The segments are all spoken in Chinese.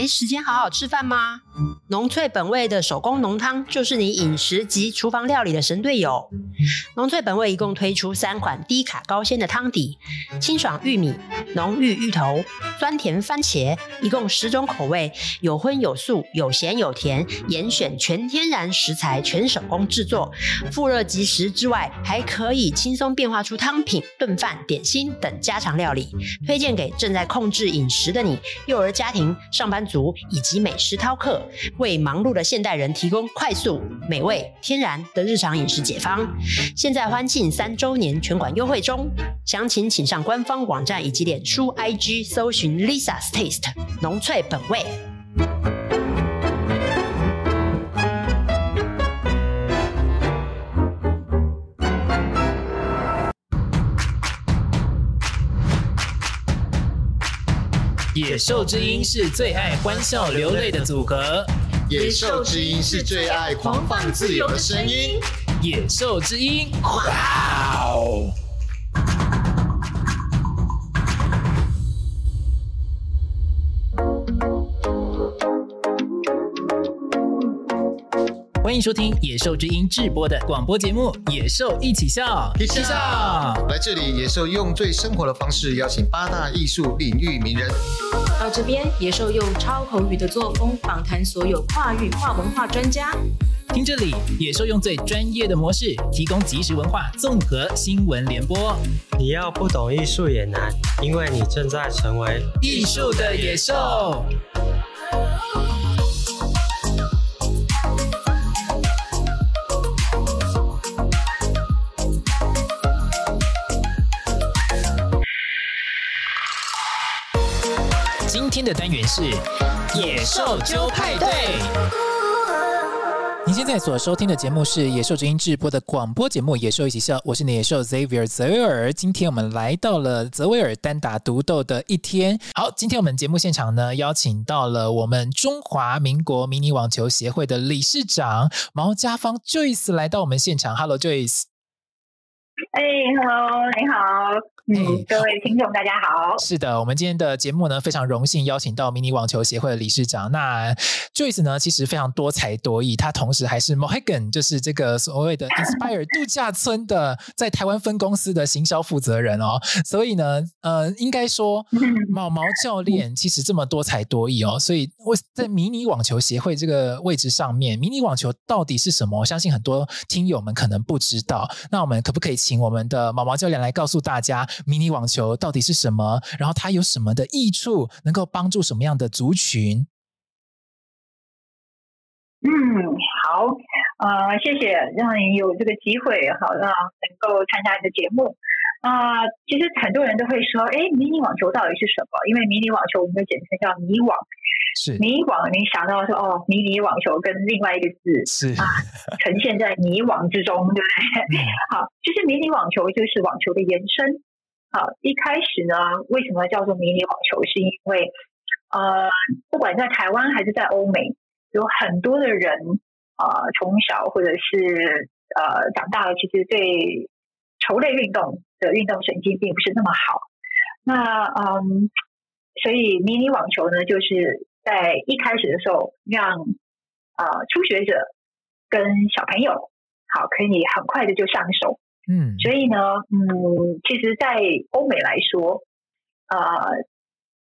没时间好好吃饭吗？浓粹本味的手工浓汤就是你饮食及厨房料理的神队友。浓粹本味一共推出三款低卡高鲜的汤底：清爽玉米、浓郁芋头、酸甜番茄，一共十种口味，有荤有素，有咸有甜，严选全天然食材，全手工制作，复热即食之外，还可以轻松变化出汤品、炖饭、点心等家常料理，推荐给正在控制饮食的你、幼儿家庭、上班族以及美食饕客，为忙碌的现代人提供快速、美味、天然的日常饮食解方。现在欢庆三周年全馆优惠中，详情请上官方网站以及脸书 IG 搜寻 Lisa's Taste 浓粹本味。野兽之音是最爱欢笑流泪的组合，野兽之音是最爱狂放自由的声音，野兽之音，哇哦！欢迎收听野兽之音制播的广播节目《野兽一起笑》，一起笑。来这里，野兽用最生活的方式邀请八大艺术领域名人。到这边，野兽用超口语的作风访谈所有跨域跨文化专家。听这里，野兽用最专业的模式提供即时文化综合新闻联播。你要不懂艺术也难，因为你正在成为艺术的野兽。今天的单元是野兽揪派对。您现在所收听的节目是野兽之音制播的广播节目《野兽一起笑》，我是你野兽 Xavier 泽维尔。今天我们来到了泽维尔单打独斗的一天。好，今天我们节目现场呢，邀请到了我们中华民国迷你网球协会的理事长毛家芳 Joyce 来到我们现场。Hello Joyce。哎，Hello，你好。嗯，各位听众大家好。是的，我们今天的节目呢，非常荣幸邀请到迷你网球协会的理事长。那 Joyce 呢，其实非常多才多艺，他同时还是 Mohegan，就是这个所谓的 Inspire 度假村的在台湾分公司的行销负责人哦。所以呢，呃，应该说 毛毛教练其实这么多才多艺哦。所以我在迷你网球协会这个位置上面，迷你网球到底是什么？我相信很多听友们可能不知道。那我们可不可以请我们的毛毛教练来告诉大家？迷你网球到底是什么？然后它有什么的益处？能够帮助什么样的族群？嗯，好，呃，谢谢让你有这个机会，好让能够参加你的节目。啊、呃，其实很多人都会说，哎，迷你网球到底是什么？因为迷你网球我们的简称叫迷网，是迷网，你想到说，哦，迷你网球跟另外一个字是啊，呈现在迷网之中，对不对？嗯、好，其实迷你网球就是网球的延伸。好，一开始呢，为什么叫做迷你网球？是因为，呃，不管在台湾还是在欧美，有很多的人啊、呃，从小或者是呃长大了，其实对球类运动的运动神经并不是那么好。那嗯，所以迷你网球呢，就是在一开始的时候，让啊、呃、初学者跟小朋友好可以很快的就上手。嗯，所以呢，嗯，其实，在欧美来说，呃，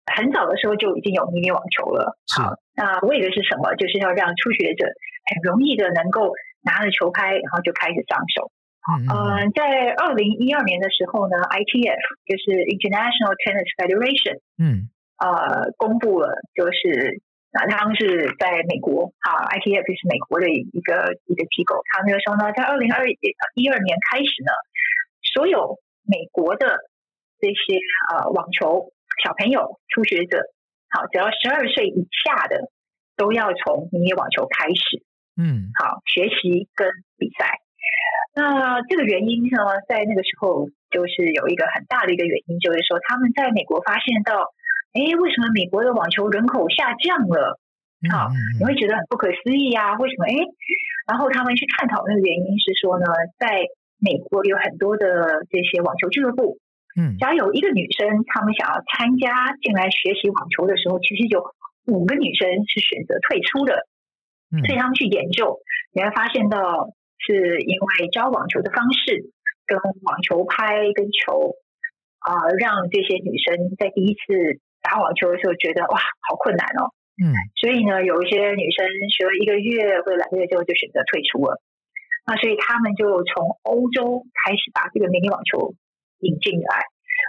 很早的时候就已经有迷你网球了。好，那为的是什么？就是要让初学者很容易的能够拿着球拍，然后就开始上手。嗯，呃，在二零一二年的时候呢，ITF 就是 International Tennis Federation，嗯，呃，公布了就是。啊他们是在美国，哈，ITF 是美国的一个一个机构。他那个时候呢，在二零二一二年开始呢，所有美国的这些呃网球小朋友、初学者，好，只要十二岁以下的，都要从迷你网球开始，嗯，好，学习跟比赛。那这个原因呢，在那个时候就是有一个很大的一个原因，就是说他们在美国发现到。哎，为什么美国的网球人口下降了？啊，你会觉得很不可思议啊？为什么？哎，然后他们去探讨那个原因是说呢，在美国有很多的这些网球俱乐部，嗯，假如有一个女生，她们想要参加进来学习网球的时候，其实有五个女生是选择退出的。所以他们去研究，你会发现到是因为教网球的方式跟网球拍跟球啊、呃，让这些女生在第一次打网球的时候觉得哇，好困难哦。嗯，所以呢，有一些女生学了一个月或者两个月之后就选择退出了。那所以他们就从欧洲开始把这个迷你网球引进来。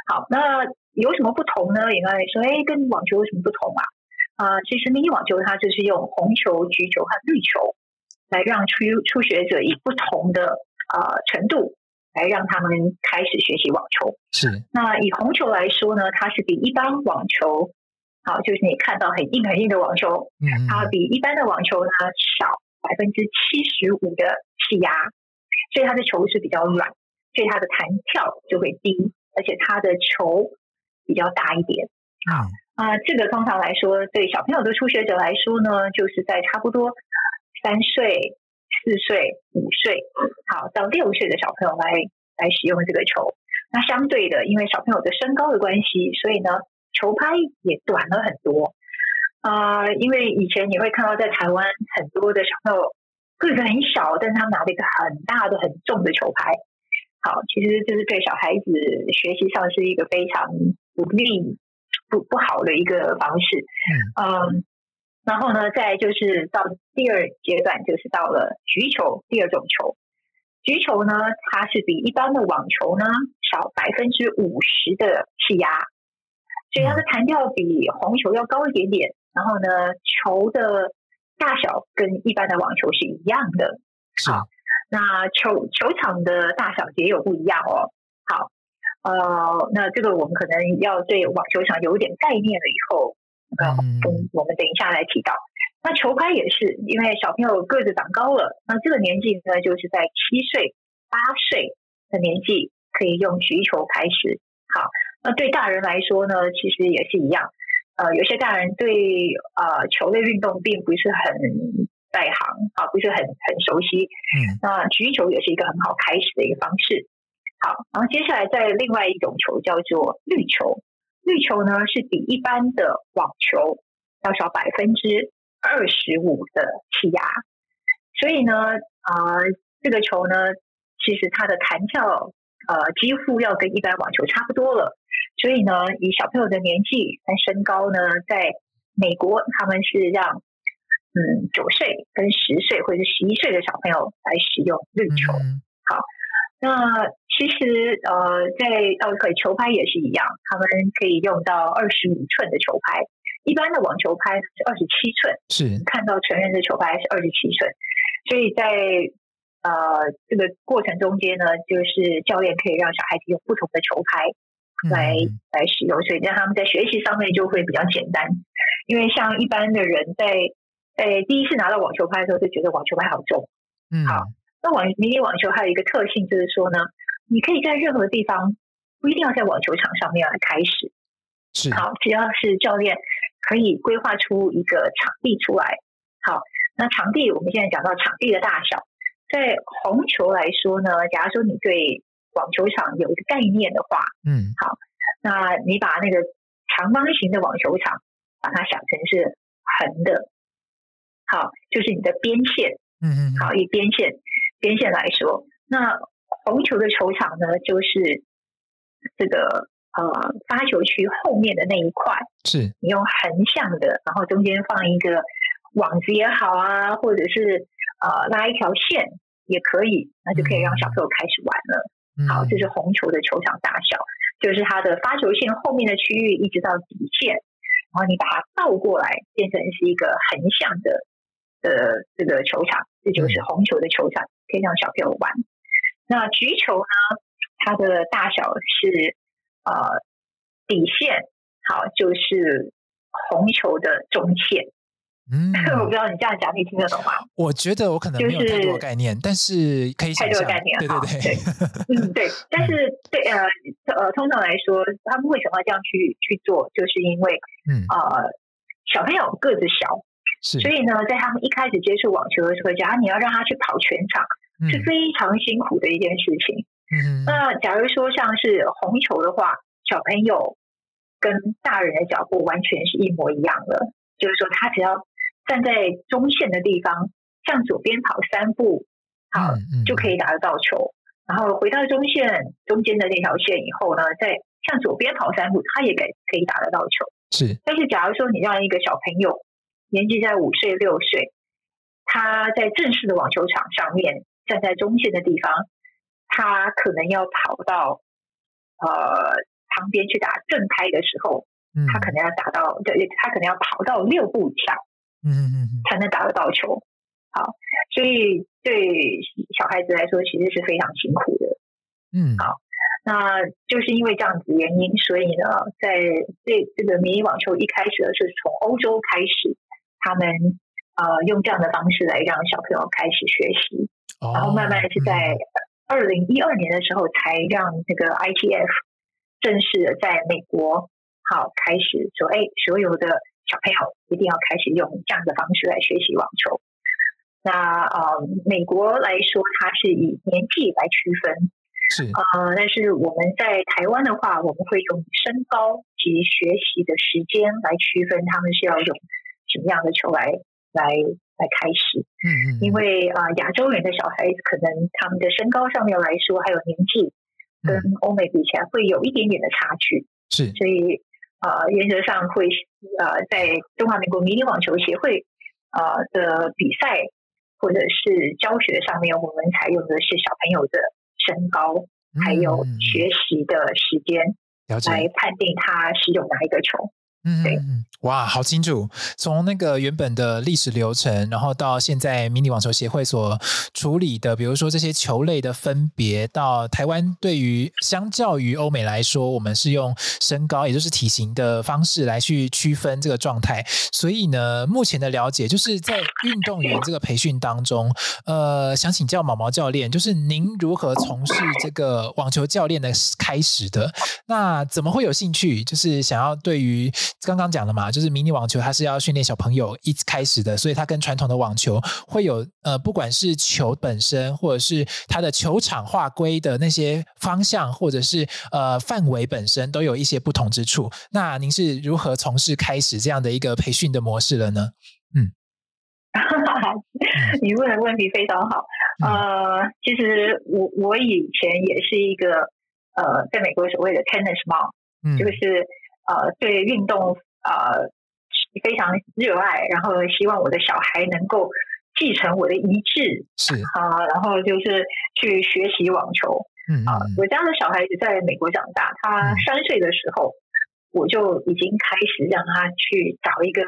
好，那有什么不同呢？应该说，哎，跟网球有什么不同啊？啊、呃，其实迷你网球它就是用红球、橘球和绿球来让初初学者以不同的呃程度来让他们开始学习网球。是。那以红球来说呢，它是比一般网球，好、啊，就是你看到很硬很硬的网球，嗯，它比一般的网球呢少百分之七十五的气压，所以它的球是比较软，所以它的弹跳就会低，而且它的球比较大一点。好。啊、呃，这个通常来说，对小朋友的初学者来说呢，就是在差不多三岁、四岁、五岁，好到六岁的小朋友来来使用这个球。那相对的，因为小朋友的身高的关系，所以呢，球拍也短了很多。啊、呃，因为以前你会看到在台湾很多的小朋友个子很小，但是他们拿了一个很大的、很重的球拍。好，其实就是对小孩子学习上是一个非常不利。不不好的一个方式，嗯，然后呢，再就是到第二阶段，就是到了局球，第二种球。局球呢，它是比一般的网球呢少百分之五十的气压，所以它的弹跳比红球要高一点点。然后呢，球的大小跟一般的网球是一样的。好，那球球场的大小也有不一样哦。好。呃，那这个我们可能要对网球场有一点概念了以后，呃，嗯，我们等一下来提到。那球拍也是，因为小朋友个子长高了，那这个年纪呢，就是在七岁、八岁的年纪可以用橘球开始。好，那对大人来说呢，其实也是一样。呃，有些大人对呃球类运动并不是很在行啊，不是很很熟悉。嗯，那橘球也是一个很好开始的一个方式。好，然后接下来再另外一种球叫做绿球，绿球呢是比一般的网球要少百分之二十五的气压，所以呢，啊、呃，这个球呢，其实它的弹跳呃几乎要跟一般网球差不多了，所以呢，以小朋友的年纪跟身高呢，在美国他们是让嗯九岁跟十岁或者是十一岁的小朋友来使用绿球，好。那其实呃，在奥运会球拍也是一样，他们可以用到二十五寸的球拍，一般的网球拍是二十七寸，是。看到成人的球拍是二十七寸，所以在呃这个过程中间呢，就是教练可以让小孩子用不同的球拍来、嗯、来使用，所以让他们在学习上面就会比较简单，因为像一般的人在在第一次拿到网球拍的时候，就觉得网球拍好重，嗯，好。那网迷你网球还有一个特性，就是说呢，你可以在任何地方，不一定要在网球场上面来开始。是好，只要是教练可以规划出一个场地出来。好，那场地我们现在讲到场地的大小，在红球来说呢，假如说你对网球场有一个概念的话，嗯，好，那你把那个长方形的网球场，把它想成是横的，好，就是你的边线，嗯嗯，好，以边线。边线来说，那红球的球场呢，就是这个呃发球区后面的那一块，是你用横向的，然后中间放一个网子也好啊，或者是呃拉一条线也可以，那就可以让小朋友开始玩了。嗯、好，这是红球的球场大小，就是它的发球线后面的区域一直到底线，然后你把它倒过来，变成是一个横向的的这个球场，这就是红球的球场。可以让小朋友玩。那橘球呢？它的大小是呃底线，好，就是红球的中线。嗯，我不知道你这样讲你听得懂吗？我觉得我可能没有太多概念，就是、但是可以。太多概念，对对对，对 嗯对。但是对呃呃，通常来说，他们为什么要这样去去做？就是因为嗯呃小朋友个子小。所以呢，在他们一开始接触网球的时候，假如你要让他去跑全场，是非常辛苦的一件事情。嗯，那假如说像是红球的话，小朋友跟大人的脚步完全是一模一样的，就是说他只要站在中线的地方，向左边跑三步，好，嗯嗯、就可以打得到球。然后回到中线中间的那条线以后呢，再向左边跑三步，他也可可以打得到球。是，但是假如说你让一个小朋友年纪在五岁六岁，他在正式的网球场上面站在中线的地方，他可能要跑到呃旁边去打正拍的时候，嗯、他可能要打到对，他可能要跑到六步墙，嗯嗯嗯，才能打得到球。好，所以对小孩子来说，其实是非常辛苦的。嗯，好，那就是因为这样子原因，所以呢，在这这个迷你网球一开始呢，是从欧洲开始，他们。呃，用这样的方式来让小朋友开始学习，哦、然后慢慢是在二零一二年的时候，才让这个 ITF 正式的在美国好开始说，哎，所有的小朋友一定要开始用这样的方式来学习网球。那呃，美国来说，它是以年纪来区分，是呃，但是我们在台湾的话，我们会用身高及学习的时间来区分，他们是要用什么样的球来。来来开始，嗯嗯，因为啊、呃，亚洲人的小孩子可能他们的身高上面来说，还有年纪跟欧美比起来会有一点点的差距，是，所以呃，原则上会呃，在中华民国迷你网球协会呃的比赛或者是教学上面，我们采用的是小朋友的身高，还有学习的时间，来判定他使用哪一个球。嗯嗯哇，好清楚！从那个原本的历史流程，然后到现在迷你网球协会所处理的，比如说这些球类的分别，到台湾对于相较于欧美来说，我们是用身高，也就是体型的方式来去区分这个状态。所以呢，目前的了解就是在运动员这个培训当中，呃，想请教毛毛教练，就是您如何从事这个网球教练的开始的？那怎么会有兴趣？就是想要对于刚刚讲的嘛，就是迷你网球，它是要训练小朋友一开始的，所以它跟传统的网球会有呃，不管是球本身，或者是它的球场划归的那些方向，或者是呃范围本身，都有一些不同之处。那您是如何从事开始这样的一个培训的模式了呢？嗯，你问的问题非常好。呃，其实我我以前也是一个呃，在美国所谓的 tennis mom，嗯，就是。呃，对运动呃非常热爱，然后希望我的小孩能够继承我的遗志，是啊、呃，然后就是去学习网球。嗯啊、呃，我家的小孩子在美国长大，他三岁的时候，嗯、我就已经开始让他去找一个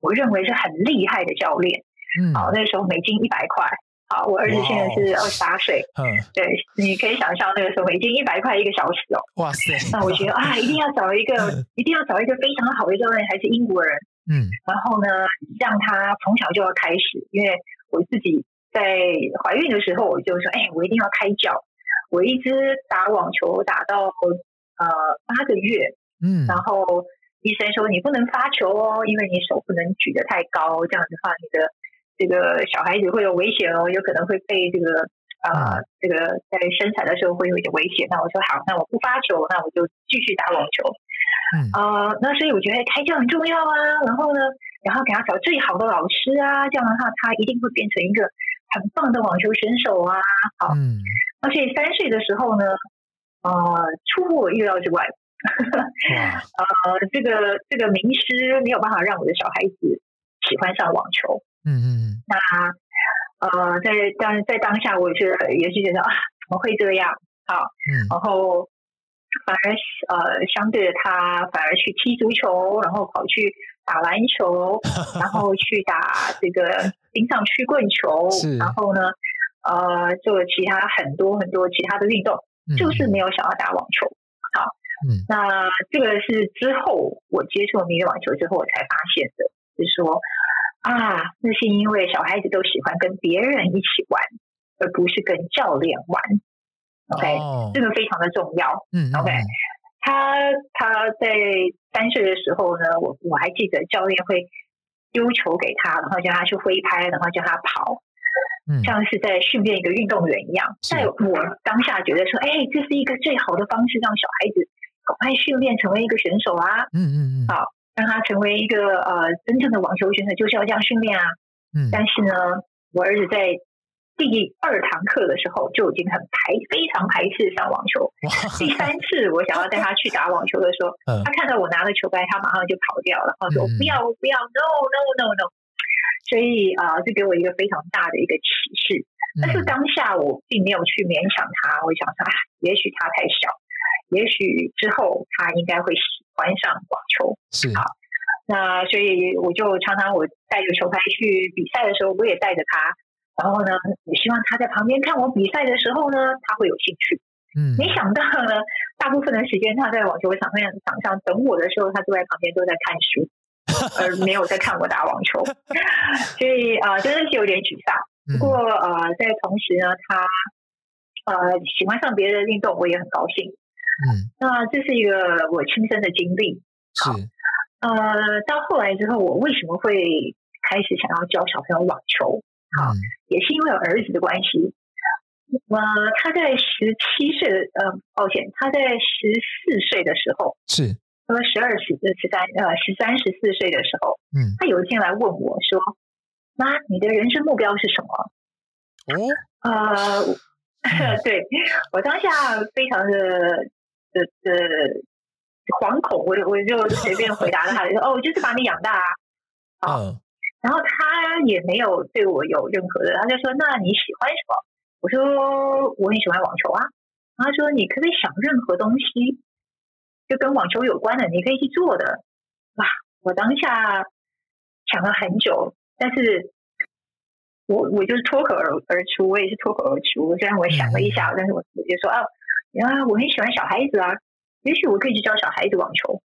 我认为是很厉害的教练。嗯，好、呃，那时候美金一百块。好，我儿子现在是二十八岁。嗯，对，你可以想象那个时候已经一百块一个小时哦。哇塞！那我觉得啊，一定要找一个，一定要找一个非常好的教练，还是英国人。嗯，然后呢，让他从小就要开始，因为我自己在怀孕的时候，我就说，哎，我一定要开教。我一直打网球打到呃八个月，嗯，然后医生说你不能发球哦，因为你手不能举得太高，这样的话你的。这个小孩子会有危险哦，有可能会被这个啊、呃，这个在生产的时候会有一点危险。那我说好，那我不发球，那我就继续打网球。嗯啊、呃，那所以我觉得开教很重要啊。然后呢，然后给他找最好的老师啊，这样的话他一定会变成一个很棒的网球选手啊。好，嗯，而且三岁的时候呢，呃，出乎我意料之外，呃，这个这个名师没有办法让我的小孩子喜欢上网球。嗯嗯嗯，那呃，在当在当下，我是也是觉得啊，怎么会这样？好，嗯，然后反而呃，相对的，他反而去踢足球，然后跑去打篮球，然后去打这个冰上曲棍球，然后呢，呃，做其他很多很多其他的运动，嗯、就是没有想要打网球。好，嗯，那这个是之后我接触迷你网球之后，我才发现的，就是说。啊，那是因为小孩子都喜欢跟别人一起玩，而不是跟教练玩。OK，哦，这个非常的重要。嗯，OK，他他在三岁的时候呢，我我还记得教练会丢球给他，然后叫他去挥拍，然后叫他跑，嗯，像是在训练一个运动员一样。在我当下觉得说，哎，这是一个最好的方式，让小孩子赶快训练成为一个选手啊。嗯嗯嗯。好。让他成为一个呃真正的网球选手，就是要这样训练啊。嗯，但是呢，我儿子在第二堂课的时候就已经很排，非常排斥上网球。第三次我想要带他去打网球的时候，嗯、他看到我拿了球拍，他马上就跑掉了，然后说、嗯、不要不要，no no no no。所以啊，这、呃、给我一个非常大的一个启示。但是当下我并没有去勉强他，我想说，也许他太小，也许之后他应该会喜欢上网球。是好，那所以我就常常我带着球拍去比赛的时候，我也带着他。然后呢，我希望他在旁边看我比赛的时候呢，他会有兴趣。嗯，没想到呢，大部分的时间他在网球场上场上等我的时候，他坐在旁边都在看书，而没有在看我打网球。所以啊、呃，真的是有点沮丧。不过呃，在同时呢，他呃喜欢上别的运动，我也很高兴。嗯，那这是一个我亲身的经历。好。呃，到后来之后，我为什么会开始想要教小朋友网球？好，也是因为有儿子的关系。呃，他在十七岁，呃，抱歉，他在十四岁的时候，是，他说十二、十、十三，呃，十三、十四岁的时候，嗯，他有一天来问我说：“妈，你的人生目标是什么？”哦，呃，嗯、对我当下非常的的的惶恐，我我就随便回答了他，说：“哦，就是把你养大啊。”啊。嗯然后他也没有对我有任何的，他就说：“那你喜欢什么？”我说：“我很喜欢网球啊。”他说：“你可不可以想任何东西，就跟网球有关的，你可以去做的。”哇！我当下想了很久，但是我我就是脱口而而出，我也是脱口而出。虽然我想了一下，但是我我就说：“啊，啊，我很喜欢小孩子啊，也许我可以去教小孩子网球。”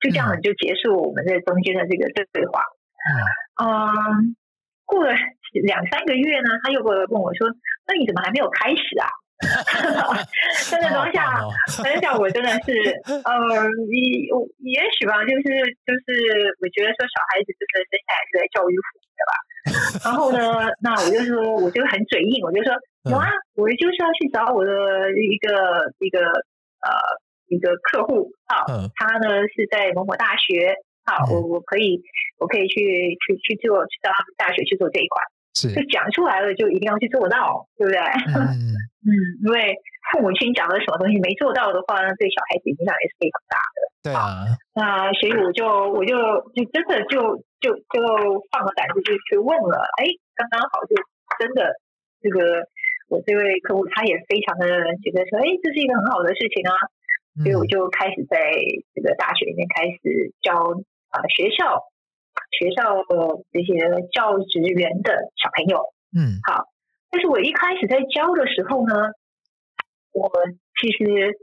就这样子就结束我们在中间的这个对话。嗯，过了两三个月呢，他又过来问我说：“那你怎么还没有开始啊？” 真的当下，当下我真的是，呃，也也许吧，就是就是，我觉得说小孩子真的生下来是在教育父母的吧。然后呢，那我就说，我就很嘴硬，我就说有啊，我就是要去找我的一个一个呃一个客户啊，他呢是在某某大学。好，我我可以，我可以去去去做，去到他们大学去做这一块。是，就讲出来了，就一定要去做到，对不对？嗯 嗯，因为父母亲讲了什么东西没做到的话，那对小孩子影响也是非常大的。对啊，那所以我就我就就真的就就就放了胆子就去问了。哎，刚刚好就真的这个我这位客户他也非常的觉得说，哎，这是一个很好的事情啊。所以我就开始在这个大学里面开始教。啊，学校学校的这些教职员的小朋友，嗯，好。但是我一开始在教的时候呢，我其实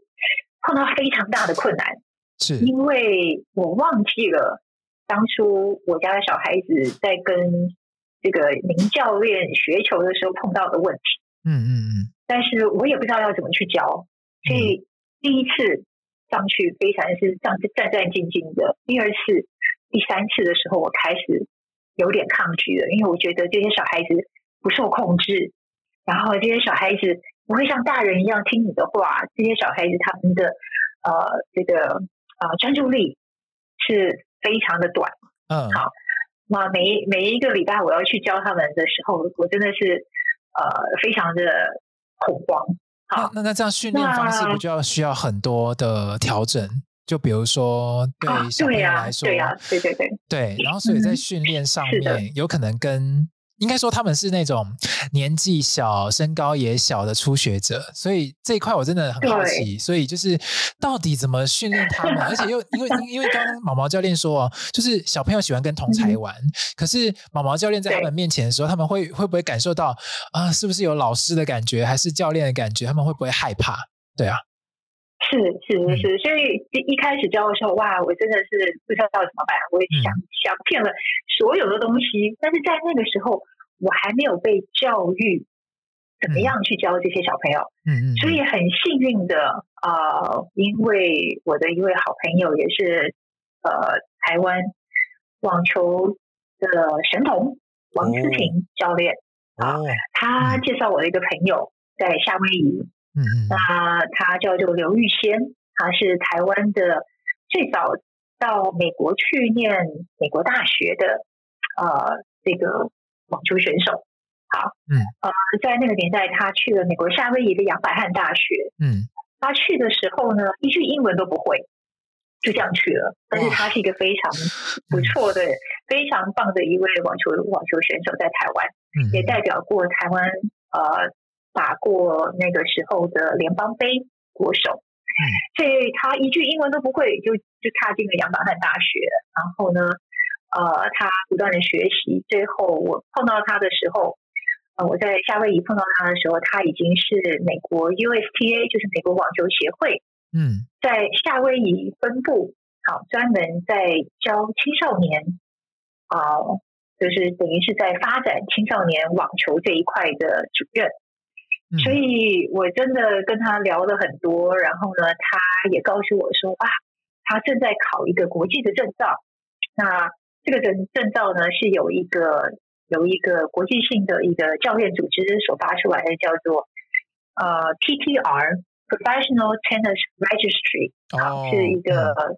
碰到非常大的困难，是因为我忘记了当初我家的小孩子在跟这个名教练学球的时候碰到的问题，嗯嗯嗯。但是我也不知道要怎么去教，所以第一次上去非常是上是战战兢兢的，第二次。第三次的时候，我开始有点抗拒了，因为我觉得这些小孩子不受控制，然后这些小孩子不会像大人一样听你的话，这些小孩子他们的呃这个呃专注力是非常的短。嗯，好，那每每一个礼拜我要去教他们的时候，我真的是呃非常的恐慌。好，那那这样训练方式不就要需要很多的调整？就比如说，对小朋友来说，对呀，对对对，对，然后所以在训练上面，有可能跟应该说他们是那种年纪小、身高也小的初学者，所以这一块我真的很好奇。所以就是到底怎么训练他们？而且又因为因为刚刚毛毛教练说，就是小朋友喜欢跟同才玩，可是毛毛教练在他们面前的时候，他们会会不会感受到啊，是不是有老师的感觉，还是教练的感觉？他们会不会害怕？对啊。是是是，所以一开始教的时候，哇，我真的是不知道要怎么办，我也想、嗯、想骗了所有的东西，但是在那个时候，我还没有被教育怎么样去教这些小朋友，嗯嗯，所以很幸运的啊、呃，因为我的一位好朋友也是呃台湾网球的神童王思婷教练。啊，哦、他介绍我的一个朋友在夏威夷。嗯嗯，那他叫做刘玉仙，他是台湾的最早到美国去念美国大学的呃这个网球选手。好，嗯，呃，在那个年代，他去了美国夏威夷的杨百翰大学。嗯，他去的时候呢，一句英文都不会，就这样去了。但是他是一个非常不错的、非常棒的一位网球网球选手，在台湾，嗯，也代表过台湾呃打过那个时候的联邦杯国手。嗯，所以他一句英文都不会，就就踏进了杨百翰大学。然后呢，呃，他不断的学习，最后我碰到他的时候。呃，我在夏威夷碰到他的时候，他已经是美国 USTA，就是美国网球协会，嗯，在夏威夷分部，好，专门在教青少年，啊、呃，就是等于是在发展青少年网球这一块的主任。嗯、所以我真的跟他聊了很多，然后呢，他也告诉我说，啊，他正在考一个国际的证照，那这个证证照呢是有一个。有一个国际性的一个教练组织所发出来的叫做呃 TTR Professional Tennis Registry，啊，是一个、嗯、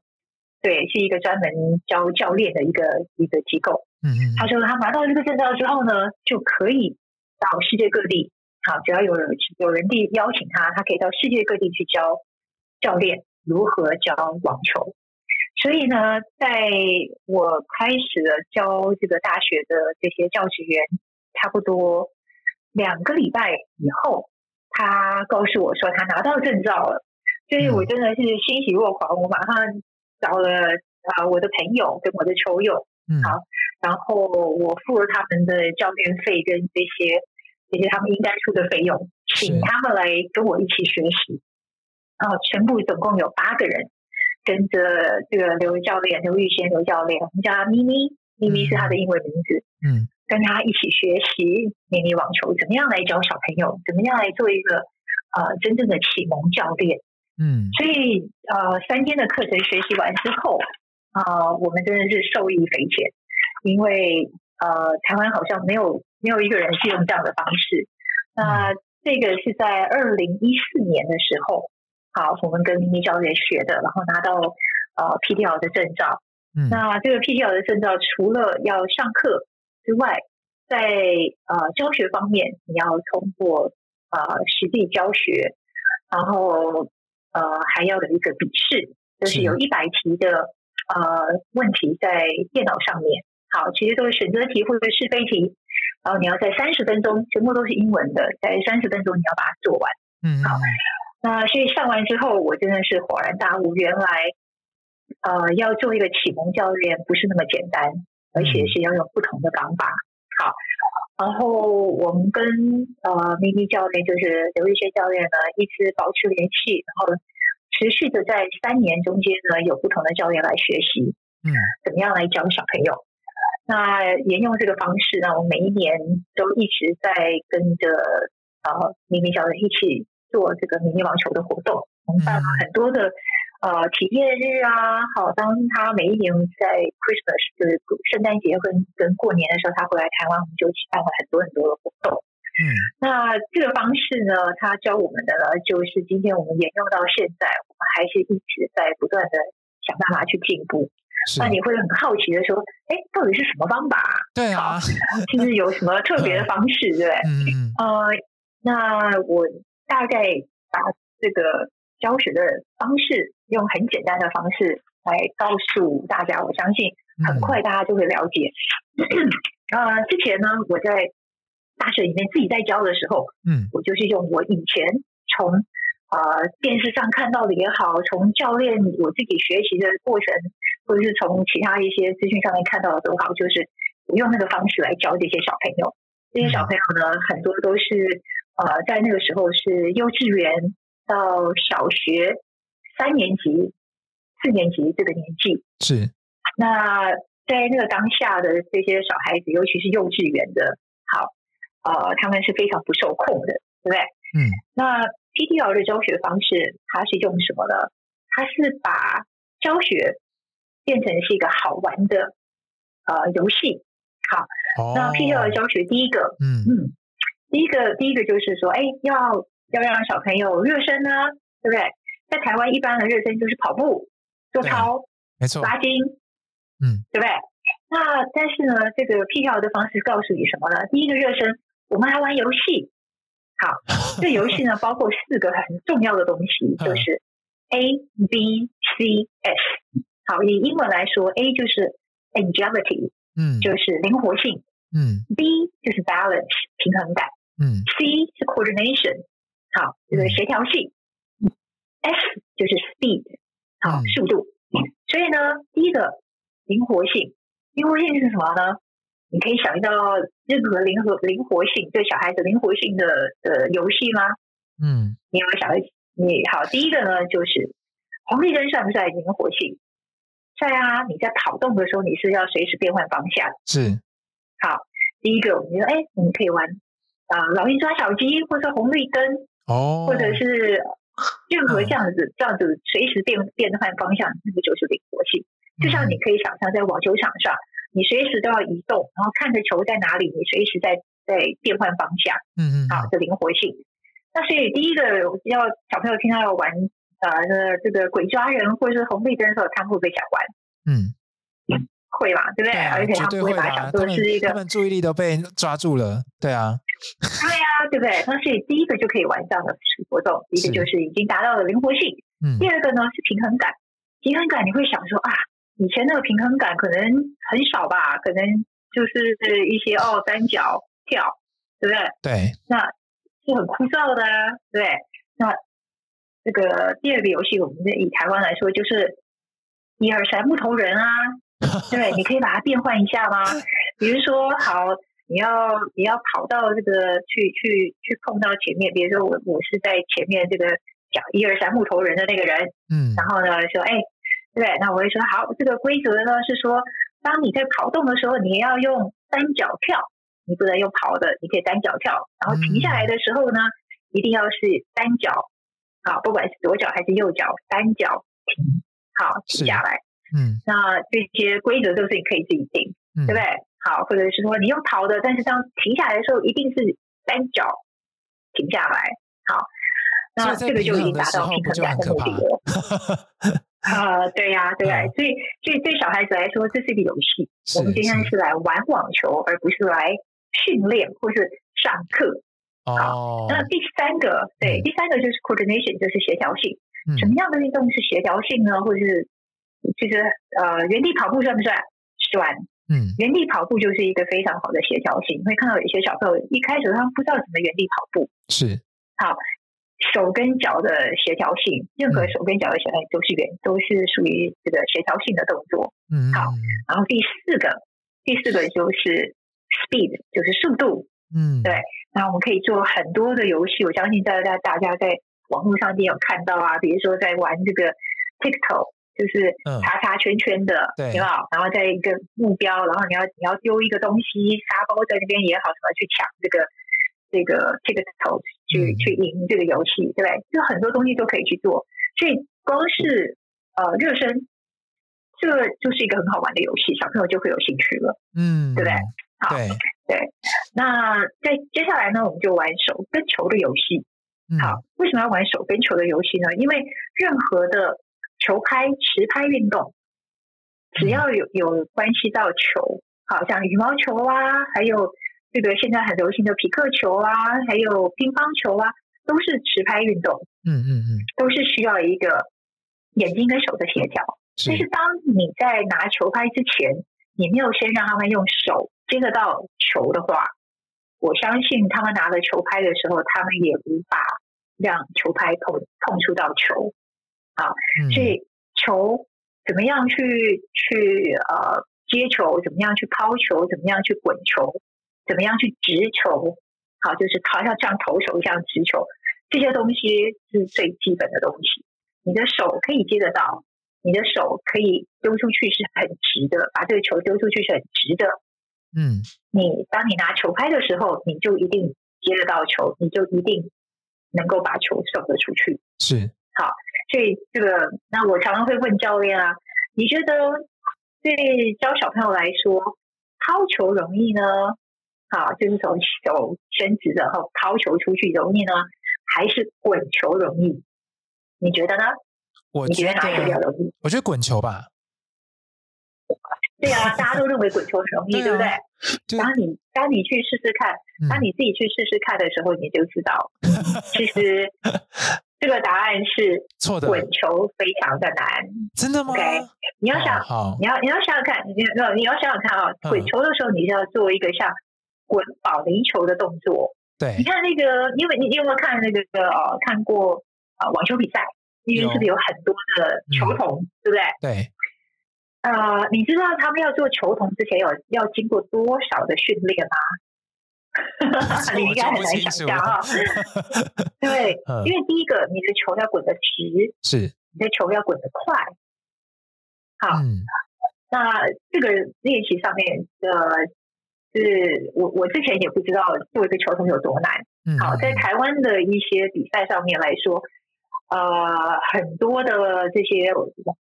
对，是一个专门教教练的一个一个机构。嗯嗯，他说他拿到这个证照之后呢，就可以到世界各地，好，只要有人有人地邀请他，他可以到世界各地去教教练如何教网球。所以呢，在我开始了教这个大学的这些教职员，差不多两个礼拜以后，他告诉我说他拿到证照了，所以我真的是欣喜若狂。我马上找了啊我的朋友跟我的球友，嗯，好，然后我付了他们的教练费跟这些这些他们应该出的费用，请他们来跟我一起学习，然后全部总共有八个人。跟着这个刘教练刘玉贤刘教练，我们叫他咪咪，咪咪是他的英文名字。嗯，跟他一起学习迷你网球，怎么样来教小朋友，怎么样来做一个呃真正的启蒙教练。嗯，所以呃三天的课程学习完之后啊、呃，我们真的是受益匪浅，因为呃台湾好像没有没有一个人是用这样的方式。那这个是在二零一四年的时候。好，我们跟咪咪教练学的，然后拿到呃 PTL 的证照。嗯，那这个 PTL 的证照除了要上课之外，在呃教学方面，你要通过呃实地教学，然后呃还要有一个笔试，就是有一百题的呃问题在电脑上面。好，其实都是选择题或者是是非题，然后你要在三十分钟，全部都是英文的，在三十分钟你要把它做完。嗯，好。那所以上完之后，我真的是恍然大悟，原来呃要做一个启蒙教练不是那么简单，而且是要用不同的方法。好，然后我们跟呃咪咪教练，就是刘玉轩教练呢，一直保持联系，然后持续的在三年中间呢，有不同的教练来学习，嗯，怎么样来教小朋友。那沿用这个方式呢，我每一年都一直在跟着呃咪咪教练一起。做这个迷你网球的活动，我们办了很多的呃体验日啊。好，当他每一年在 Christmas 就是圣诞节跟跟过年的时候，他回来台湾，我们就一起办了很多很多的活动。嗯，那这个方式呢，他教我们的呢，就是今天我们沿用到现在，我们还是一直在不断的想办法去进步。那你会很好奇的说，哎，到底是什么方法？对啊，就是有什么 特别的方式？对不对？嗯呃，那我。大概把这个教学的方式用很简单的方式来告诉大家，我相信很快大家就会了解。嗯、呃，之前呢，我在大学里面自己在教的时候，嗯，我就是用我以前从呃电视上看到的也好，从教练我自己学习的过程，或者是从其他一些资讯上面看到的都好，就是我用那个方式来教这些小朋友。这些小朋友呢，很多都是。呃，在那个时候是幼稚园到小学三年级、四年级这个年纪。是。那在那个当下的这些小孩子，尤其是幼稚园的，好，呃，他们是非常不受控的，对不对？嗯。那 PDL 的教学方式，它是用什么呢？它是把教学变成是一个好玩的呃游戏。好，哦、那 PTL 的教学第一个，嗯嗯。嗯第一个，第一个就是说，哎，要要让小朋友热身呢，对不对？在台湾，一般的热身就是跑步、做操，没错，拉筋，嗯，对不对？那但是呢，这个 PTL 的方式告诉你什么呢？第一个热身，我们来玩游戏。好，这游戏呢包括四个很重要的东西，就是 A、B、C、S。好，以英文来说，A 就是 agility，嗯，就是灵活性，嗯；B 就是 balance，平衡感，嗯；C 是 coordination，好，这个协调性；S 就是 speed，好，嗯速度。所以呢，第一个灵活性，灵活性是什么呢？你可以想到任何灵活灵活性对小孩子灵活性的呃游戏吗？嗯，你有没有想到？你好，第一个呢就是红绿灯算不算灵活性？在啊，你在跑动的时候，你是要随时变换方向。是。好，第一个我们说，哎，我们可以玩啊、呃，老鹰抓小鸡，或者红绿灯，哦，或者是任何这样子、嗯、这样子随时变变换方向，那个就是灵活性。就像你可以想象，在网球场上，你随时都要移动，然后看着球在哪里，你随时在在变换方向。嗯嗯，好，的灵活性。那所以第一个要小朋友听到要玩。呃，这个鬼抓人或者是红绿灯的时候，他们会不会想玩？嗯，会嘛，对不对？对啊、而且他们不会把它想做是一个，他们注意力都被抓住了，对啊，对啊，对不对？那所以第一个就可以玩这样的活动，第一个就是已经达到了灵活性。嗯，第二个呢是平衡感，平衡感你会想说啊，以前那个平衡感可能很少吧，可能就是一些哦单脚跳，对不对？对，那是很枯燥的，啊，对，那。这个第二个游戏，我们以台湾来说，就是一二三木头人啊，对，你可以把它变换一下吗？比如说，好，你要你要跑到这个去去去碰到前面，比如说我我是在前面这个讲一二三木头人的那个人，嗯，然后呢说，哎，对，那我会说，好，这个规则呢是说，当你在跑动的时候，你要用单脚跳，你不能用跑的，你可以单脚跳，然后停下来的时候呢，一定要是单脚。好，不管是左脚还是右脚，单脚停，好停下来。嗯，那这些规则都是你可以自己定，嗯、对不对？好，或者是说你用逃的，但是当停下来的时候，一定是单脚停下来。好，那这个就已经达到平衡感的目的了。啊、呃，对呀、啊，对呀、啊嗯。所以，所以对小孩子来说，这是一个游戏。我们今天是来玩网球，而不是来训练或是上课。好，那第三个，对，第三个就是 coordination，就是协调性。嗯、什么样的运动是协调性呢？或者是，其实呃，原地跑步算不算？算。嗯，原地跑步就是一个非常好的协调性。你会看到有些小朋友一开始他们不知道怎么原地跑步。是。好，手跟脚的协调性，任何手跟脚的协调都是原，都是属于这个协调性的动作。嗯。好，然后第四个，第四个就是 speed，就是速度。嗯，对。那我们可以做很多的游戏，我相信大家大家在网络上一定有看到啊，比如说在玩这个 TikTok，就是查查圈圈的，对、嗯，有没有？然后在一个目标，然后你要你要丢一个东西，沙包在那边也好，什么去抢这个这个 TikTok 去、嗯、去赢这个游戏，对不对？就很多东西都可以去做，所以光是呃热身，这就是一个很好玩的游戏，小朋友就会有兴趣了，嗯，对不对？好。对对，那在接下来呢，我们就玩手跟球的游戏。好，为什么要玩手跟球的游戏呢？因为任何的球拍、持拍运动，只要有有关系到球，好像羽毛球啊，还有这个现在很流行的匹克球啊，还有乒乓球啊，都是持拍运动。嗯嗯嗯，都是需要一个眼睛跟手的协调。但是当你在拿球拍之前，你没有先让他们用手。接得到球的话，我相信他们拿了球拍的时候，他们也无法让球拍碰碰触到球啊。嗯、所以球怎么样去去呃接球，怎么样去抛球，怎么样去滚球，怎么样去直球，好，就是好像像投手一样直球，这些东西是最基本的东西。你的手可以接得到，你的手可以丢出去是很直的，把这个球丢出去是很直的。嗯，你当你拿球拍的时候，你就一定接得到球，你就一定能够把球送得出去。是，好，所以这个，那我常常会问教练啊，你觉得对教小朋友来说，抛球容易呢？好，就是从手伸直的后抛球出去容易呢，还是滚球容易？你觉得呢？我觉得你觉得哪一个比较容易？我觉得滚球吧。对啊，大家都认为滚球很容易，对，不对？当你当你去试试看，当你自己去试试看的时候，你就知道，嗯、其实这个答案是错的。滚球非常的难，真的吗？OK，你要想，你要你要想想看，你要你要想想看啊，滚球的时候，你就要做一个像滚保龄球的动作。对，你看那个，因为你你有没有看那个呃，看过啊网球比赛？那边是不是有很多的球童，嗯、对不对？对。呃，你知道他们要做球童之前有要经过多少的训练吗？你应该很难想象啊。对，嗯、因为第一个，你的球要滚得直，是你的球要滚得快。好，嗯、那这个练习上面的，是我我之前也不知道做一个球童有多难。嗯、好，在台湾的一些比赛上面来说，呃，很多的这些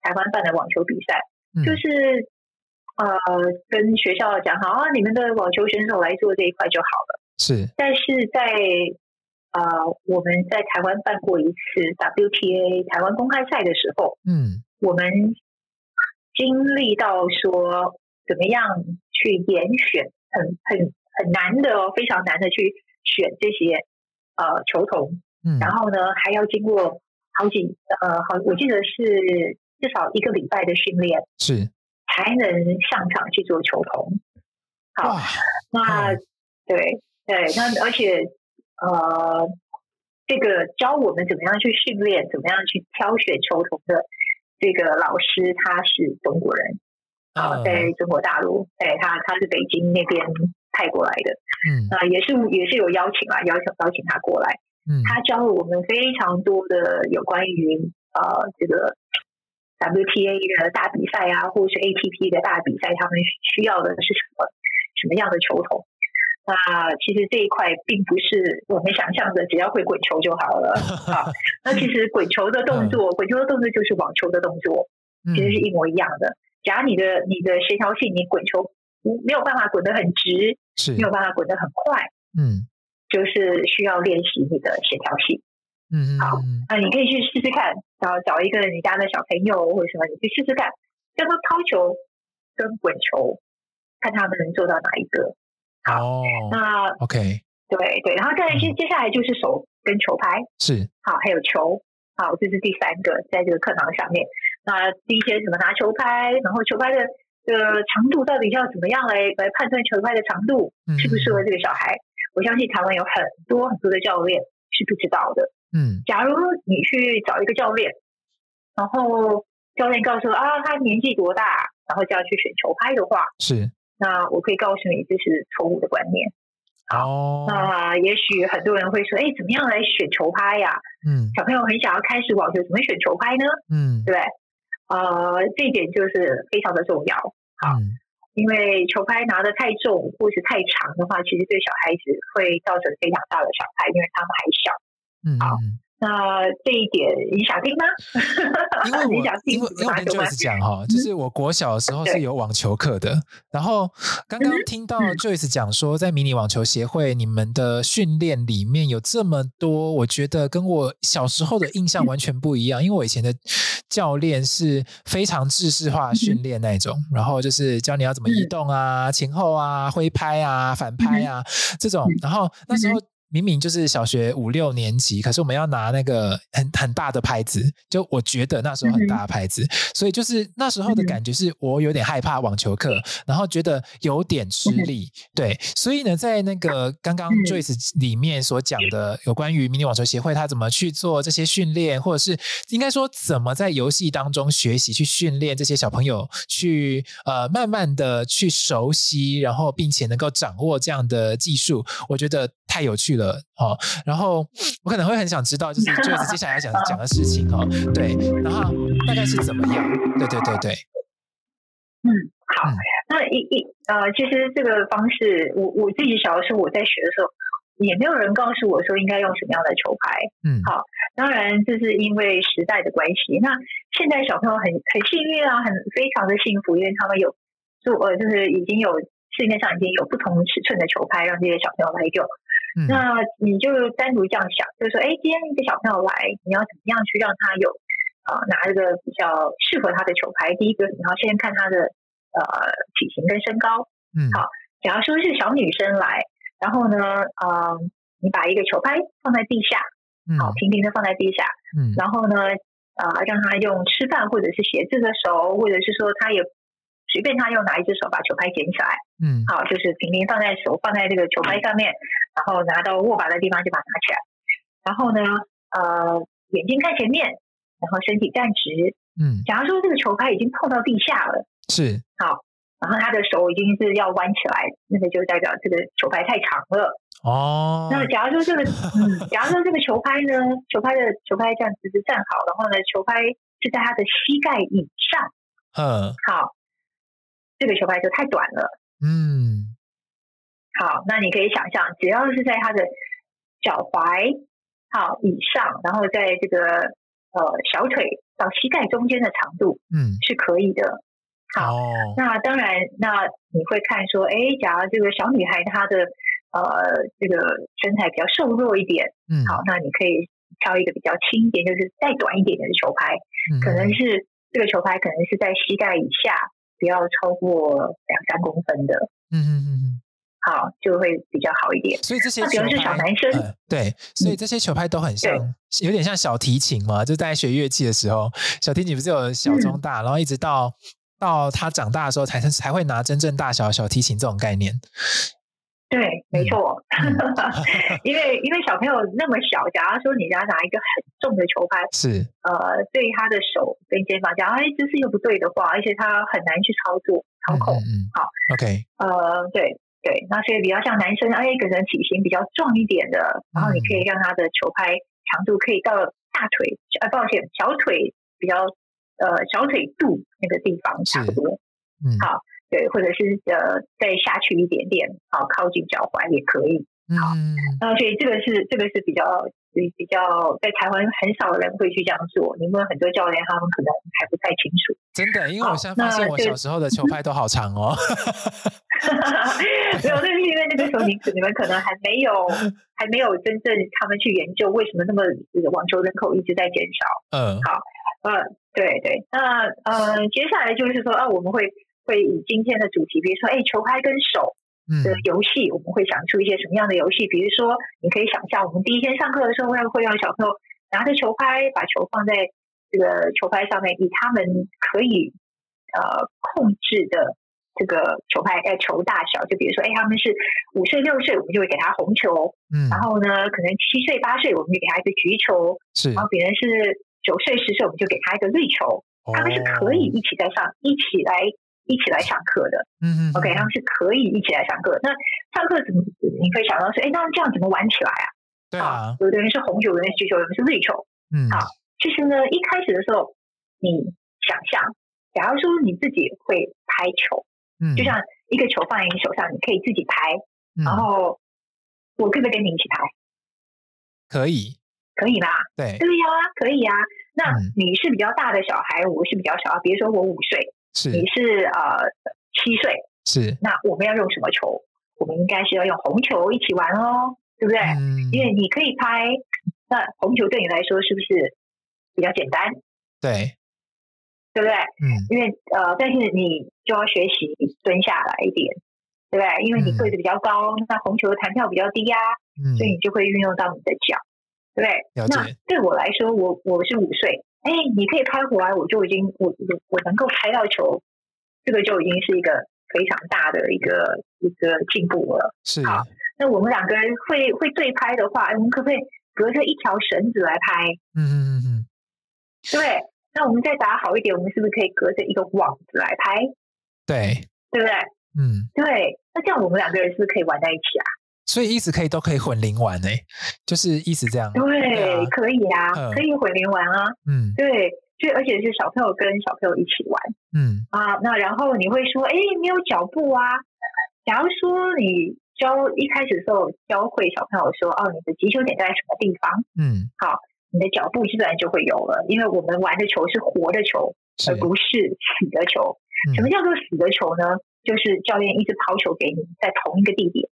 台湾办的网球比赛。就是呃，跟学校讲好啊，你们的网球选手来做这一块就好了。是，但是在呃，我们在台湾办过一次 WTA 台湾公开赛的时候，嗯，我们经历到说怎么样去严选，很很很难的哦，非常难的去选这些呃球童，嗯，然后呢还要经过好几呃好，我记得是。至少一个礼拜的训练是才能上场去做球童。好，那、嗯、对对，那而且呃，这个教我们怎么样去训练，怎么样去挑选球童的这个老师，他是中国人啊，嗯、在中国大陆，对他他是北京那边派过来的，嗯啊，也是也是有邀请啊，邀请邀请他过来，嗯，他教了我们非常多的有关于呃这个。WTA 的大比赛啊，或者是 ATP 的大比赛，他们需要的是什么什么样的球头？那其实这一块并不是我们想象的，只要会滚球就好了 啊。那其实滚球的动作，滚球的动作就是网球的动作，其实是一模一样的。假如你的你的协调性，你滚球没有办法滚得很直，是没有办法滚得很快，嗯，就是需要练习你的协调性。嗯，好，那你可以去试试看，然后找一个你家的小朋友或者什么，你去试试看，叫做抛球跟滚球，看他们能做到哪一个。好，哦、那 OK，对对，然后再接接下来就是手跟球拍，是好，还有球，好，这是第三个，在这个课堂上面。那第一些怎么拿球拍，然后球拍的的长度到底要怎么样来来判断球拍的长度适不适合这个小孩？嗯、我相信台湾有很多很多的教练是不知道的。嗯，假如你去找一个教练，然后教练告诉啊，他年纪多大，然后就要去选球拍的话，是，那我可以告诉你，这是错误的观念。好，哦、那也许很多人会说，哎，怎么样来选球拍呀？嗯，小朋友很想要开始网球，怎么选球拍呢？嗯，对，呃，这一点就是非常的重要。好，嗯、因为球拍拿得太重或是太长的话，其实对小孩子会造成非常大的伤害，因为他们还小。嗯，好，那这一点你想听吗？因为 我因为因为我跟 Joyce 讲哈，就是我国小的时候是有网球课的，然后刚刚听到 Joyce 讲说，在迷你网球协会你们的训练里面有这么多，我觉得跟我小时候的印象完全不一样。因为我以前的教练是非常制式化训练那种，然后就是教你要怎么移动啊、前后啊、挥拍啊、反拍啊这种，然后那时候。明明就是小学五六年级，可是我们要拿那个很很大的拍子，就我觉得那时候很大的拍子，所以就是那时候的感觉是我有点害怕网球课，然后觉得有点吃力，对，所以呢，在那个刚刚 Joyce 里面所讲的有关于迷你网球协会，他怎么去做这些训练，或者是应该说怎么在游戏当中学习去训练这些小朋友去呃慢慢的去熟悉，然后并且能够掌握这样的技术，我觉得太有趣了。好，然后我可能会很想知道，就是就是接下来要讲讲的事情哦，对，然后大概是怎么样？对对对对，嗯，好，嗯、那一一呃，其实这个方式，我我自己小的时候我在学的时候，也没有人告诉我说应该用什么样的球拍，嗯，好，当然这是因为时代的关系。那现在小朋友很很幸运啊，很非常的幸福，因为他们有做呃，就是已经有市面上已经有不同尺寸的球拍，让这些小朋友来用。嗯、那你就单独这样想，就是说，哎，今天一个小朋友来，你要怎么样去让他有啊、呃、拿一个比较适合他的球拍？第一个，你要先看他的呃体型跟身高。嗯，好，假如说是小女生来，然后呢，呃，你把一个球拍放在地下，好，平平的放在地下，嗯，然后呢，呃，让他用吃饭或者是写字的手，或者是说他也随便他用哪一只手把球拍捡起来，嗯，好，就是平平放在手放在这个球拍上面，然后拿到握把的地方就把它拿起来，然后呢，呃，眼睛看前面，然后身体站直，嗯，假如说这个球拍已经碰到地下了，是，好。然后他的手已经是要弯起来，那个就代表这个球拍太长了。哦。那假如说这个，嗯，假如说这个球拍呢，球拍的球拍这样直直站好，然后呢，球拍是在他的膝盖以上。嗯。好，这个球拍就太短了。嗯。好，那你可以想象，只要是在他的脚踝好以上，然后在这个呃小腿到膝盖中间的长度，嗯，是可以的。好，oh. 那当然，那你会看说，哎，假如这个小女孩她的呃这个身材比较瘦弱一点，嗯，好，那你可以挑一个比较轻一点，就是再短一点点的球拍，嗯，可能是这个球拍可能是在膝盖以下，不要超过两三公分的，嗯嗯嗯嗯，好，就会比较好一点。所以这些那比如是小男生，呃，对，所以这些球拍都很像，嗯，有点像小提琴嘛，就在学乐器的时候，小提琴不是有小中大，嗯，然后一直到。到他长大的时候才，才才会拿真正大小小提琴这种概念。对，没错。嗯、因为因为小朋友那么小，假如说你要拿一个很重的球拍，是呃，对他的手跟肩膀，假如哎姿势又不对的话，而且他很难去操作操控。嗯，嗯好，OK。呃，对对，那所以比较像男生，哎，可能体型比较壮一点的，然后你可以让他的球拍长度可以到大腿，呃，抱歉，小腿比较。呃，小腿肚那个地方差不多，嗯，好，对，或者是呃，再下去一点点，好，靠近脚踝也可以，好，嗯，那所以这个是这个是比较比比较在台湾很少人会去这样做，你问很多教练，他们可能还不太清楚。真的，因为我现在发现我小时候的球拍都好长哦。没有，那是因为那个时候你你们可能还没有还没有真正他们去研究为什么那么网球人口一直在减少。嗯，好。呃，对对，那呃，接下来就是说啊，我们会会以今天的主题，比如说，哎，球拍跟手的游戏，嗯、我们会想出一些什么样的游戏？比如说，你可以想象，我们第一天上课的时候，会会让小朋友拿着球拍，把球放在这个球拍上面，以他们可以呃控制的这个球拍呃球大小，就比如说，哎，他们是五岁六岁，我们就会给他红球，嗯，然后呢，可能七岁八岁，我们就给他一个橘球，是，然后别人是。九岁十岁，我们就给他一个绿球，他们是可以一起在上，一起来一起来上课的。嗯嗯，OK，他们是可以一起来上课。那上课怎么？你可以想到说，哎，那这样怎么玩起来啊？对啊，有的人是红球，有的人是橘球，有的人是绿球。嗯，好，其实呢，一开始的时候，你想象，假如说你自己会拍球，嗯，就像一个球放在你手上，你可以自己拍，然后我可不可以跟你一起拍？可以。可以吧？对，对呀，可以呀。那你是比较大的小孩，我是比较小，比如说我五岁，是你是呃七岁，是。那我们要用什么球？我们应该是要用红球一起玩哦，对不对？嗯。因为你可以拍，那红球对你来说是不是比较简单？对，对不对？嗯。因为呃，但是你就要学习蹲下来一点，对不对？因为你个子比较高，那红球的弹跳比较低呀，嗯，所以你就会运用到你的脚。对，那对我来说，我我是五岁，哎，你可以拍回来，我就已经我我我能够拍到球，这个就已经是一个非常大的一个一个进步了。是好，那我们两个人会会对拍的话，我们可不可以隔着一条绳子来拍？嗯嗯嗯嗯，对。那我们再打好一点，我们是不是可以隔着一个网子来拍？对，对不对？嗯，对。那这样我们两个人是不是可以玩在一起啊？所以一直可以都可以混龄玩诶，就是一直这样。对，对啊、可以啊，嗯、可以混龄玩啊。嗯，对，就而且是小朋友跟小朋友一起玩。嗯啊，那然后你会说，哎，没有脚步啊。假如说你教一开始的时候教会小朋友说，哦，你的击球点在什么地方？嗯，好，你的脚步基本上就会有了，因为我们玩的球是活的球，而不是死的球。嗯、什么叫做死的球呢？就是教练一直抛球给你，在同一个地点。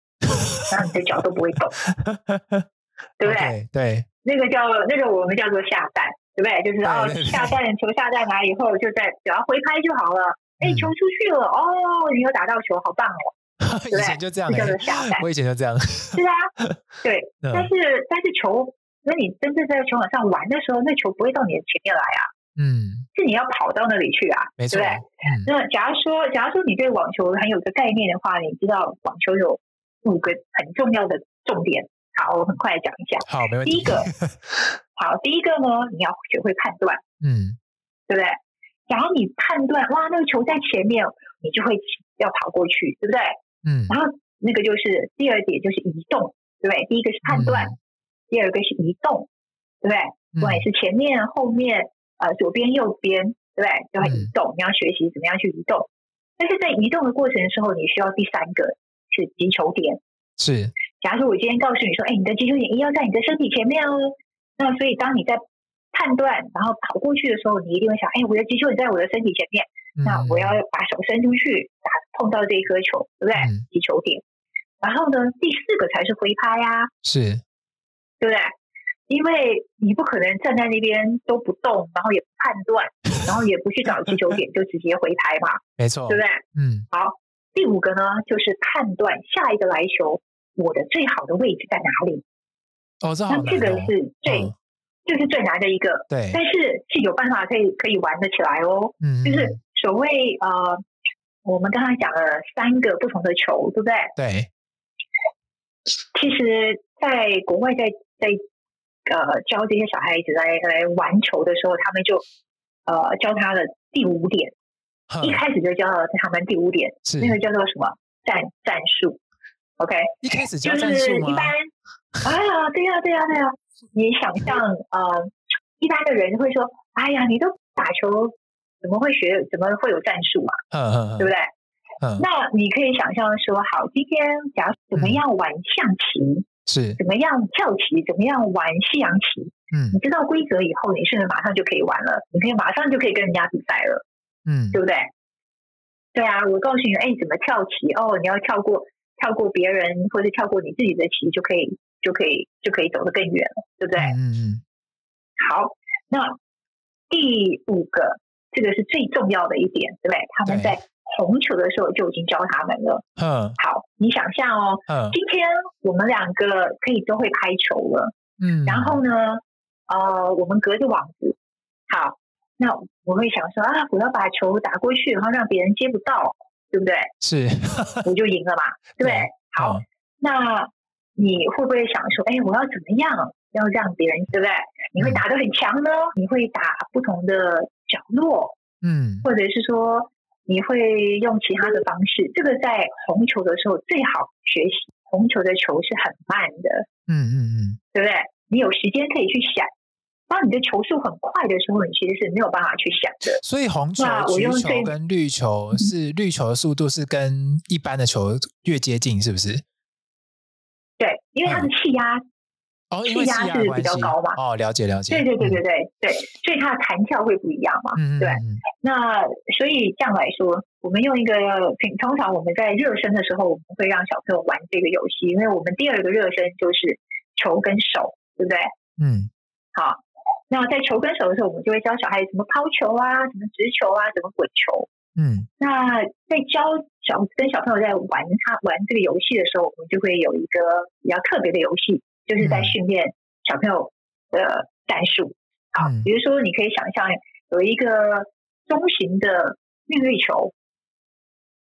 那你的脚都不会动，对不对？Okay, 对，那个叫那个我们叫做下蛋，对不对？就是哦，下蛋球下蛋来以后，就在只要回拍就好了。哎，球出去了，哦，你有打到球，好棒哦。以前就这样，叫做下蛋。我以前就这样。是啊，对。但是但是球，那你真正在球场上玩的时候，那球不会到你的前面来啊。嗯。是你要跑到那里去啊，没错。对不对？那假如说，假如说你对网球很有个概念的话，你知道网球有五个很重要的重点。好，我很快来讲一下。好，没问题。第一个，好，第一个呢，你要学会判断。嗯，对不对？假如你判断，哇，那个球在前面，你就会要跑过去，对不对？嗯。然后那个就是第二点，就是移动，对不对？第一个是判断，嗯、第二个是移动，对不对？不管是前面、后面。呃，左边、右边，对不对？就会移动。嗯、你要学习怎么样去移动。但是在移动的过程的时候，你需要第三个是击球点。是。假如说我今天告诉你说，哎，你的击球点一定要在你的身体前面哦。那所以当你在判断，然后跑过去的时候，你一定会想，哎，我的击球点在我的身体前面，嗯、那我要把手伸出去打碰到这一颗球，对不对？嗯、击球点。然后呢，第四个才是挥拍呀、啊。是。对不对？因为你不可能站在那边都不动，然后也不判断，然后也不去找击球点，就直接挥拍嘛。没错，对不对？嗯。好，第五个呢，就是判断下一个来球，我的最好的位置在哪里。哦，这好难。那这个是最，这、哦、是最难的一个。对。但是是有办法可以可以玩得起来哦。嗯。就是所谓呃，我们刚才讲了三个不同的球，对不对？对。其实，在国外在，在在。呃，教这些小孩子来来玩球的时候，他们就呃教他的第五点，呵一开始就教了他们第五点，是那个叫做什么战战术？OK，一开始教战术吗？一般，哎呀，对呀，对呀，对呀，你想象呃，一般的人会说，哎呀，你都打球，怎么会学？怎么会有战术嘛？嗯嗯嗯，对不对？嗯，那你可以想象说，好，今天假如怎么样玩象棋？嗯是怎么样跳棋？怎么样玩西洋棋？嗯，你知道规则以后，你是不是马上就可以玩了？你可以马上就可以跟人家比赛了，嗯，对不对？对啊，我告诉你，哎，怎么跳棋？哦，你要跳过跳过别人，或者跳过你自己的棋，就可以就可以就可以走得更远了，对不对？嗯嗯。好，那第五个，这个是最重要的一点，对不对？他们在。红球的时候就已经教他们了。嗯，好，你想象哦，嗯，今天我们两个可以都会拍球了。嗯，然后呢，呃，我们隔着网子，好，那我会想说啊，我要把球打过去，然后让别人接不到，对不对？是，我就赢了嘛，对不对？好，那你会不会想说，哎，我要怎么样要让别人，对不对？你会打得很强呢？你会打不同的角落，嗯，或者是说。你会用其他的方式，这个在红球的时候最好学习。红球的球是很慢的，嗯嗯嗯，对不对？你有时间可以去想。当你的球速很快的时候，你其实是没有办法去想的。所以红球、橘球跟绿球是绿球的速度是跟一般的球越接近，是不是？对，因为它的气压。嗯哦，气压是比较高嘛？哦，了解了解。对对对对对、嗯、对，所以它的弹跳会不一样嘛？嗯对。那所以这样来说，我们用一个通常我们在热身的时候，我们会让小朋友玩这个游戏，因为我们第二个热身就是球跟手，对不对？嗯。好，那在球跟手的时候，我们就会教小孩怎么抛球啊，怎么直球啊，怎么滚球。嗯。那在教小跟小朋友在玩他玩这个游戏的时候，我们就会有一个比较特别的游戏。就是在训练小朋友的战术，好，比如说你可以想象有一个中型的韵律球，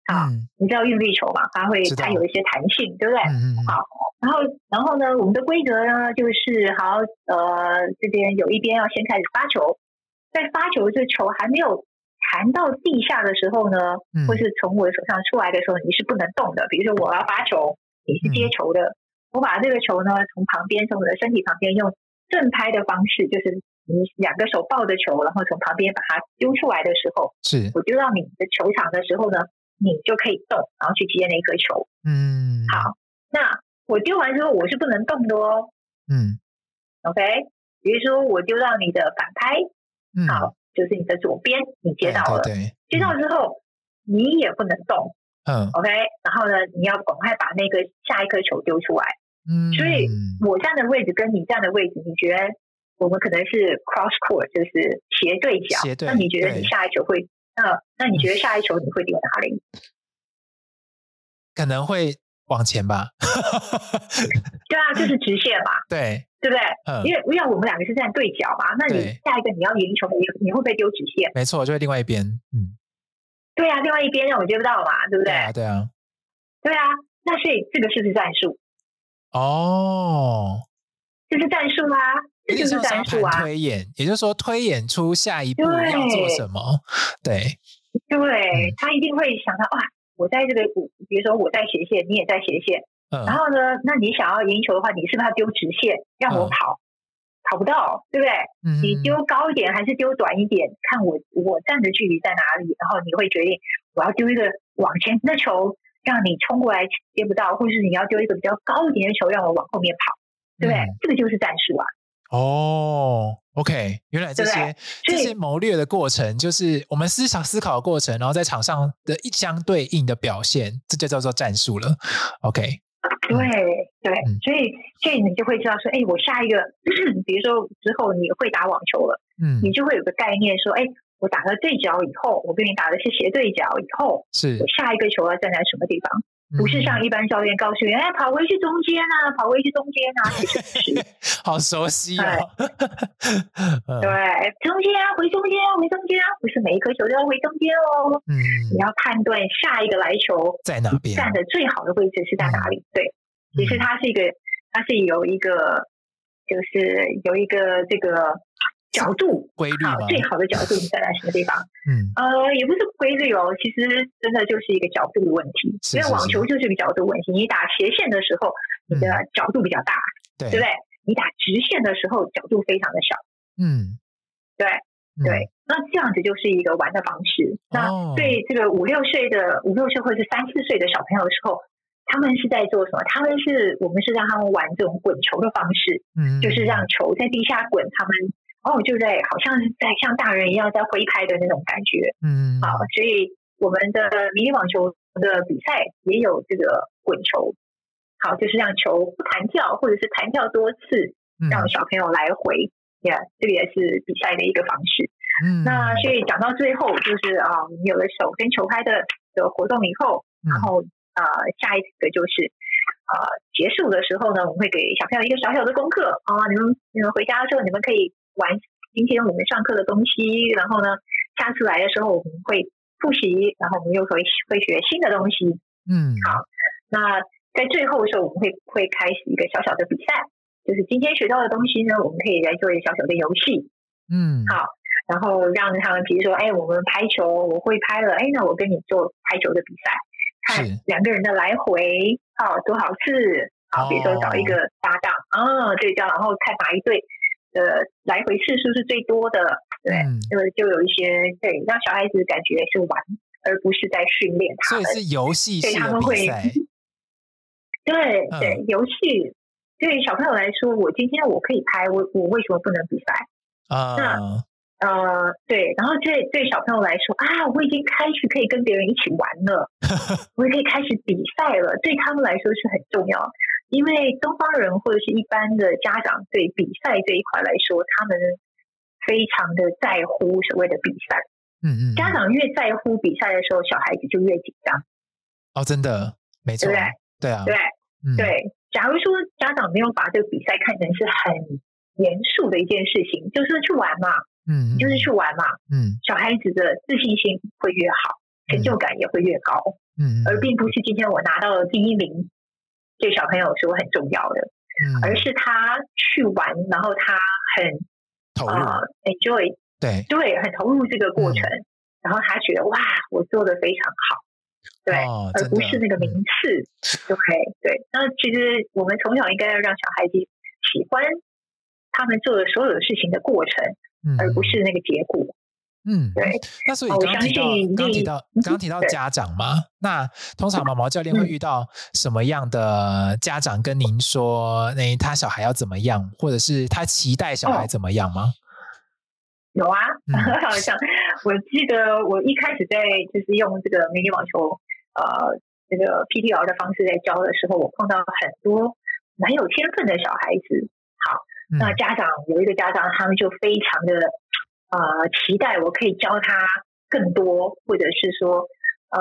好，你知道运力球嘛？它会它有一些弹性，对不对？嗯好，然后然后呢，我们的规则呢就是好，呃，这边有一边要先开始发球，在发球这球还没有弹到地下的时候呢，或是从我的手上出来的时候，你是不能动的。比如说我要发球，你是接球的。我把这个球呢，从旁边，从我的身体旁边，用正拍的方式，就是你两个手抱着球，然后从旁边把它丢出来的时候，是，我丢到你的球场的时候呢，你就可以动，然后去接那颗球。嗯，好，那我丢完之后，我是不能动的哦。嗯，OK，比如说我丢到你的反拍，嗯，好，就是你的左边，你接到了，对，对，对，接到之后，嗯，你也不能动。嗯，OK，然后呢，你要赶快把那个下一颗球丢出来。嗯，所以我站的位置跟你站的位置，你觉得我们可能是 cross court，就是斜对角。斜对。那你觉得你下一球会那那你觉得下一球你会丢哪里？可能会往前吧。对啊，就是直线嘛。对，对不对？嗯，因为因为我们两个是站对角嘛，那你下一个你要赢球，你你会不会丢直线？没错，就会另外一边。嗯，对啊，另外一边让我接不到嘛，对不对？对啊，对啊，对啊。那所以这个是不是战术？哦，这是战术啊，这就是战术啊。推演，也就是说推演出下一步要做什么。对，对，嗯、他一定会想到哇，我在这个，比如说我在斜线，你也在斜线，嗯、然后呢，那你想要赢球的话，你是不是要丢直线让我跑？嗯、跑不到，对不对？嗯、你丢高一点还是丢短一点？看我我站的距离在哪里，然后你会决定我要丢一个往前的球。让你冲过来接不到，或者是你要丢一个比较高一点的球，让我往后面跑，对不对？嗯、这个就是战术啊。哦，OK，原来这些这些谋略的过程，就是我们思想思考的过程，然后在场上的一相对应的表现，这就叫做战术了。OK，对对，嗯、所以所以你就会知道说，哎，我下一个，比如说之后你会打网球了，嗯，你就会有个概念说，哎。我打了对角以后，我跟你打的是斜对角以后，是我下一个球要站在什么地方？嗯、不是像一般教练告诉你，哎，跑回去中间啊，跑回去中间啊，其实不是。好熟悉啊、哦！对，中间啊，回中间啊，回中间啊，不是每一颗球都要回中间哦。嗯，你要判断下一个来球在哪边，站的最好的位置是在哪里？嗯、对，其实它是一个，它是有一个，就是有一个这个。角度规律好，最好的角度你站在什么地方？嗯，呃，也不是规律哦，其实真的就是一个角度的问题。是是是，因为网球就是一个角度问题，你打斜线的时候，你的角度比较大，嗯、对，对不对？你打直线的时候，角度非常的小。嗯，对对，那这样子就是一个玩的方式。哦、那对这个五六岁的五六岁或者是三四岁的小朋友的时候，他们是在做什么？他们是我们是让他们玩这种滚球的方式，嗯，就是让球在地下滚，他们。哦，就在好像在像大人一样在挥拍的那种感觉，嗯，好，所以我们的迷你网球的比赛也有这个滚球，好，就是让球不弹跳，或者是弹跳多次，让小朋友来回，呀、嗯，yeah, 这个也是比赛的一个方式。嗯，那所以讲到最后，就是啊，你有了手跟球拍的的活动以后，然后啊，下一个就是啊，结束的时候呢，我们会给小朋友一个小小的功课啊，你们你们回家的时候，你们可以。玩今天我们上课的东西，然后呢，下次来的时候我们会复习，然后我们又会会学新的东西。嗯，好，那在最后的时候，我们会会开始一个小小的比赛，就是今天学到的东西呢，我们可以来做一个小小的游戏。嗯，好，然后让他们，比如说，哎，我们拍球，我会拍了，哎，那我跟你做拍球的比赛，看两个人的来回，好多少次，好，比如说找一个搭档，啊，对焦，然后看哪一队。的来回次数是最多的，对，就、嗯、就有一些对，让小孩子感觉是玩，而不是在训练他们。所以是游戏性的比赛。对，他们会 对对游戏，对小朋友来说，我今天我可以拍，我我为什么不能比赛啊？那呃，对，然后对对小朋友来说啊，我已经开始可以跟别人一起玩了，我也可以开始比赛了，对他们来说是很重要。因为东方人或者是一般的家长对比赛这一块来说，他们非常的在乎所谓的比赛。嗯嗯，家长越在乎比赛的时候，小孩子就越紧张。哦，真的，没错，对，对啊，对，嗯、对。假如说家长没有把这个比赛看成是很严肃的一件事情，就是去玩嘛，嗯，就是去玩嘛，嗯，小孩子的自信心会越好，成就感也会越高，嗯，而并不是今天我拿到了第一名。对小朋友是很重要的，嗯、而是他去玩，然后他很投入、呃、enjoy，对。对，很投入这个过程，嗯、然后他觉得哇，我做的非常好，对，哦、而不是那个名次，对对。那其实我们从小应该要让小孩子喜欢他们做的所有的事情的过程，嗯、而不是那个结果。嗯，对。那所以刚刚提到，刚刚提到，刚刚提到家长嘛，那通常毛毛教练会遇到什么样的家长跟您说，那他小孩要怎么样，或者是他期待小孩怎么样吗？有啊，好像、嗯、我记得我一开始在就是用这个迷你网球呃这个 PTR 的方式在教的时候，我碰到很多蛮有天分的小孩子。那家长有一个家长，他们就非常的。呃，期待我可以教他更多，或者是说。呃，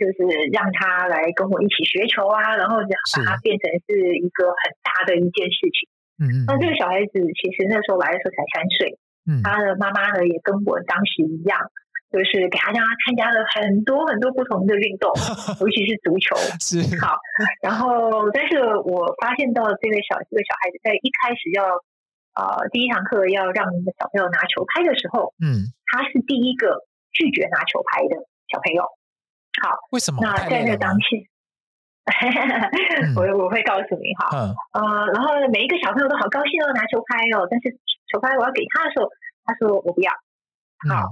就是让他来跟我一起学球啊，然后把他变成是一个很大的一件事情。嗯嗯。那这个小孩子其实那时候来的时候才三岁，嗯，他的妈妈呢也跟我当时一样，就是给他让他参加了很多很多不同的运动，尤其是足球。是。好，然后但是我发现到这位小这个小孩子在一开始要呃第一堂课要让小朋友拿球拍的时候，嗯，他是第一个拒绝拿球拍的小朋友。好，为什么？那在那当下，我我会告诉你哈，嗯，呃，然后每一个小朋友都好高兴哦，拿球拍哦，但是球拍我要给他的时候，他说我不要。好，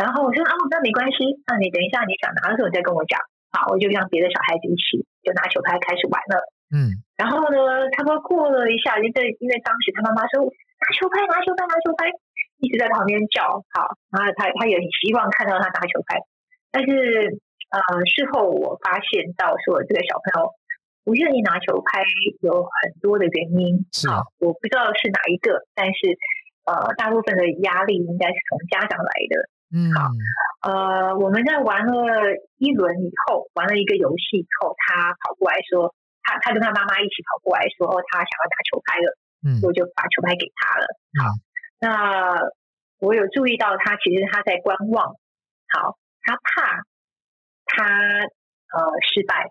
然后我说啊，那没关系，那你等一下你想拿的时候再跟我讲。好，我就让别的小孩子一起就拿球拍开始玩了。嗯，然后呢，他们过了一下，因为因为当时他妈妈说拿球拍，拿球拍，拿球拍，一直在旁边叫。好，然后他他也很希望看到他拿球拍，但是。呃，事后我发现到说，这个小朋友不愿意拿球拍有很多的原因，好，我不知道是哪一个，但是呃，大部分的压力应该是从家长来的。嗯，好，呃，我们在玩了一轮以后，玩了一个游戏以后，他跑过来说，他他跟他妈妈一起跑过来说，他想要打球拍了，嗯，我就把球拍给他了。好，那我有注意到他其实他在观望，好，他怕。他呃失败，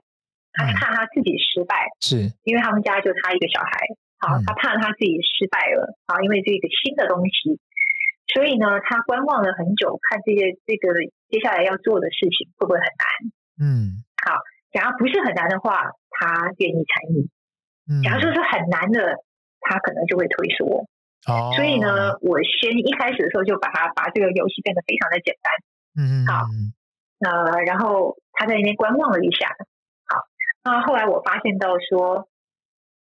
他怕他自己失败，嗯、是。因为他们家就他一个小孩，好，他怕他自己失败了，好，因为这个新的东西，所以呢，他观望了很久，看这些这个接下来要做的事情会不会很难，嗯，好，假如不是很难的话，他愿意参与，嗯，假如说是很难的，他可能就会退缩，哦，所以呢，我先一开始的时候就把他把这个游戏变得非常的简单，嗯，好。呃，然后他在那边观望了一下，好，那后来我发现到说，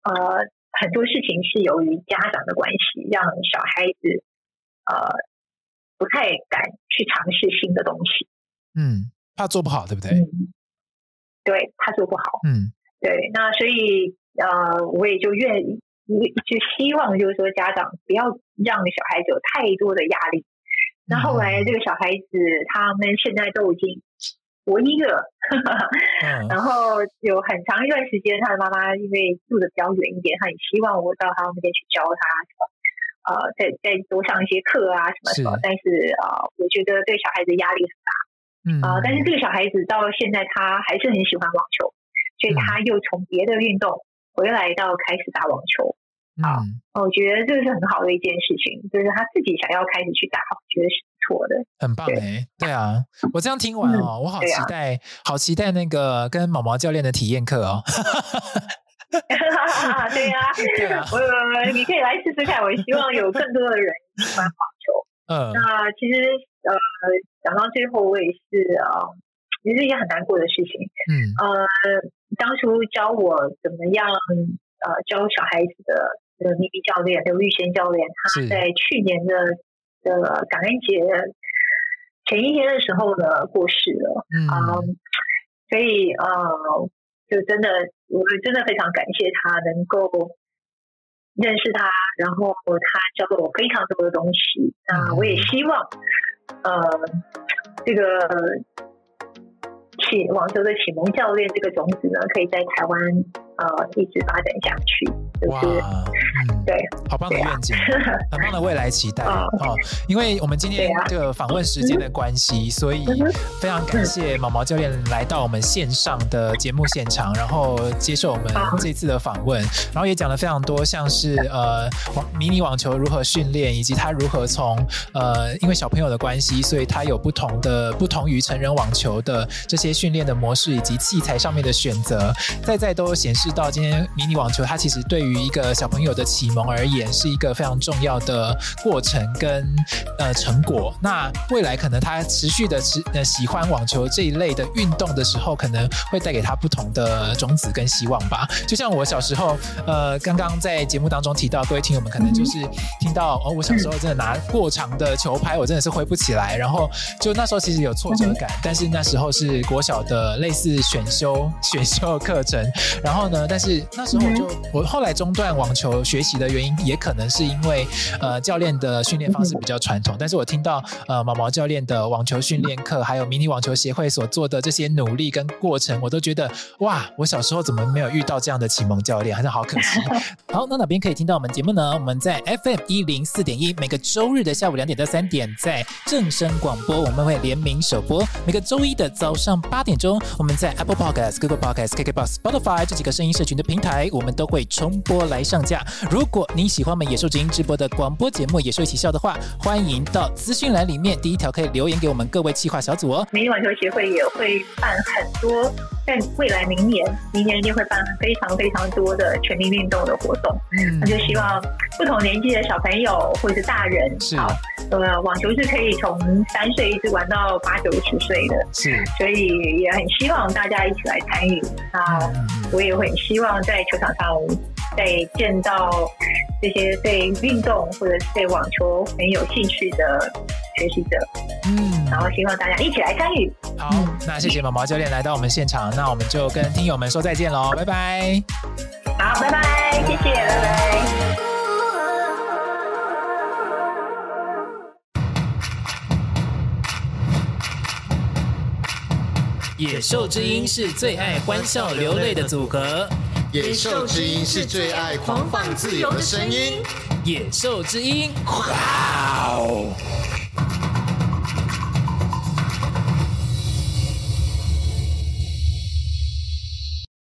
呃，很多事情是由于家长的关系，让小孩子呃不太敢去尝试新的东西，嗯，怕做不好，对不对？嗯，对，怕做不好，嗯，对，那所以呃，我也就愿意，就希望就是说家长不要让小孩子有太多的压力。那后来这个。小孩子，他们现在都已经我一个，然。后有很长一段时间，他的妈妈因为住的比较远一点，他也希望我到他们那边去教他呃，再再多上一些课啊什么什么。是但是啊、呃，我觉得对小孩子压力很大，嗯啊、呃，但是这个小孩子到现在他还是很喜欢网球，所以他又从别的运动回来到开始打网球。啊，我觉得这个是很好的一件事情，就是他自己想要开始去打，我觉得是不错的，很棒哎。对啊，我这样听完哦，我好期待，好期待那个跟毛毛教练的体验课哦。对呀，对啊，我你可以来试试看。我希望有更多的人喜欢网球。嗯，那其实呃，讲到最后，我也是啊，其实一件很难过的事情。嗯，呃，当初教我怎么样呃教小孩子的。的咪咪教练刘玉贤教练，他在去年的的感恩节前一天的时候呢过世了。嗯，um, 所以呃，就真的，我真的非常感谢他能够认识他，然后他教给我非常多的东西。那我也希望，呃，这个启网球的启蒙教练这个种子呢，可以在台湾呃一直发展下去。就是。嗯，对，好棒的愿景，啊、很棒的未来期待哦。因为我们今天这个访问时间的关系，啊、所以非常感谢毛毛教练来到我们线上的节目现场，然后接受我们这次的访问，然后也讲了非常多，像是呃迷你网球如何训练，以及他如何从呃因为小朋友的关系，所以他有不同的不同于成人网球的这些训练的模式以及器材上面的选择，在在都显示到今天迷你网球它其实对于一个小朋友的启蒙而言是一个非常重要的过程跟呃成果。那未来可能他持续的持呃喜欢网球这一类的运动的时候，可能会带给他不同的种子跟希望吧。就像我小时候，呃，刚刚在节目当中提到，各位听友们可能就是听到哦，我小时候真的拿过长的球拍，我真的是挥不起来，然后就那时候其实有挫折感。但是那时候是国小的类似选修选修课程，然后呢，但是那时候我就我后来中断网球学习的原因，也可能是因为呃教练的训练方式比较传统。但是我听到呃毛毛教练的网球训练课，还有迷你网球协会所做的这些努力跟过程，我都觉得哇，我小时候怎么没有遇到这样的启蒙教练，还是好可惜。好，那哪边可以听到我们节目呢？我们在 FM 一零四点一，每个周日的下午两点到三点，在正声广播，我们会联名首播；每个周一的早上八点钟，我们在 Apple Podcast、Google Podcast、KKBox、Spotify 这几个声音社群的平台，我们都会重播来上架。如果你喜欢我们野兽之音直播的广播节目《野兽一起笑》的话，欢迎到资讯栏里面第一条可以留言给我们各位企划小组哦。迷你网球协会也会办很多，在未来明年，明年一定会办非常非常多的全民运动的活动。嗯，那就希望不同年纪的小朋友或者是大人，是好，呃，网球是可以从三岁一直玩到八九十岁的，是，所以也很希望大家一起来参与。那我也很希望在球场上再见到这些对运动或者是对网球很有兴趣的学习者，嗯，然后希望大家一起来参与。好，那谢谢毛毛教练来到我们现场，那我们就跟听友们说再见喽，拜拜。好，拜拜，谢谢，拜拜。野兽之音是最爱欢笑流泪的组合，野兽之音是最爱狂放自由的声音，野兽之音，哇哦！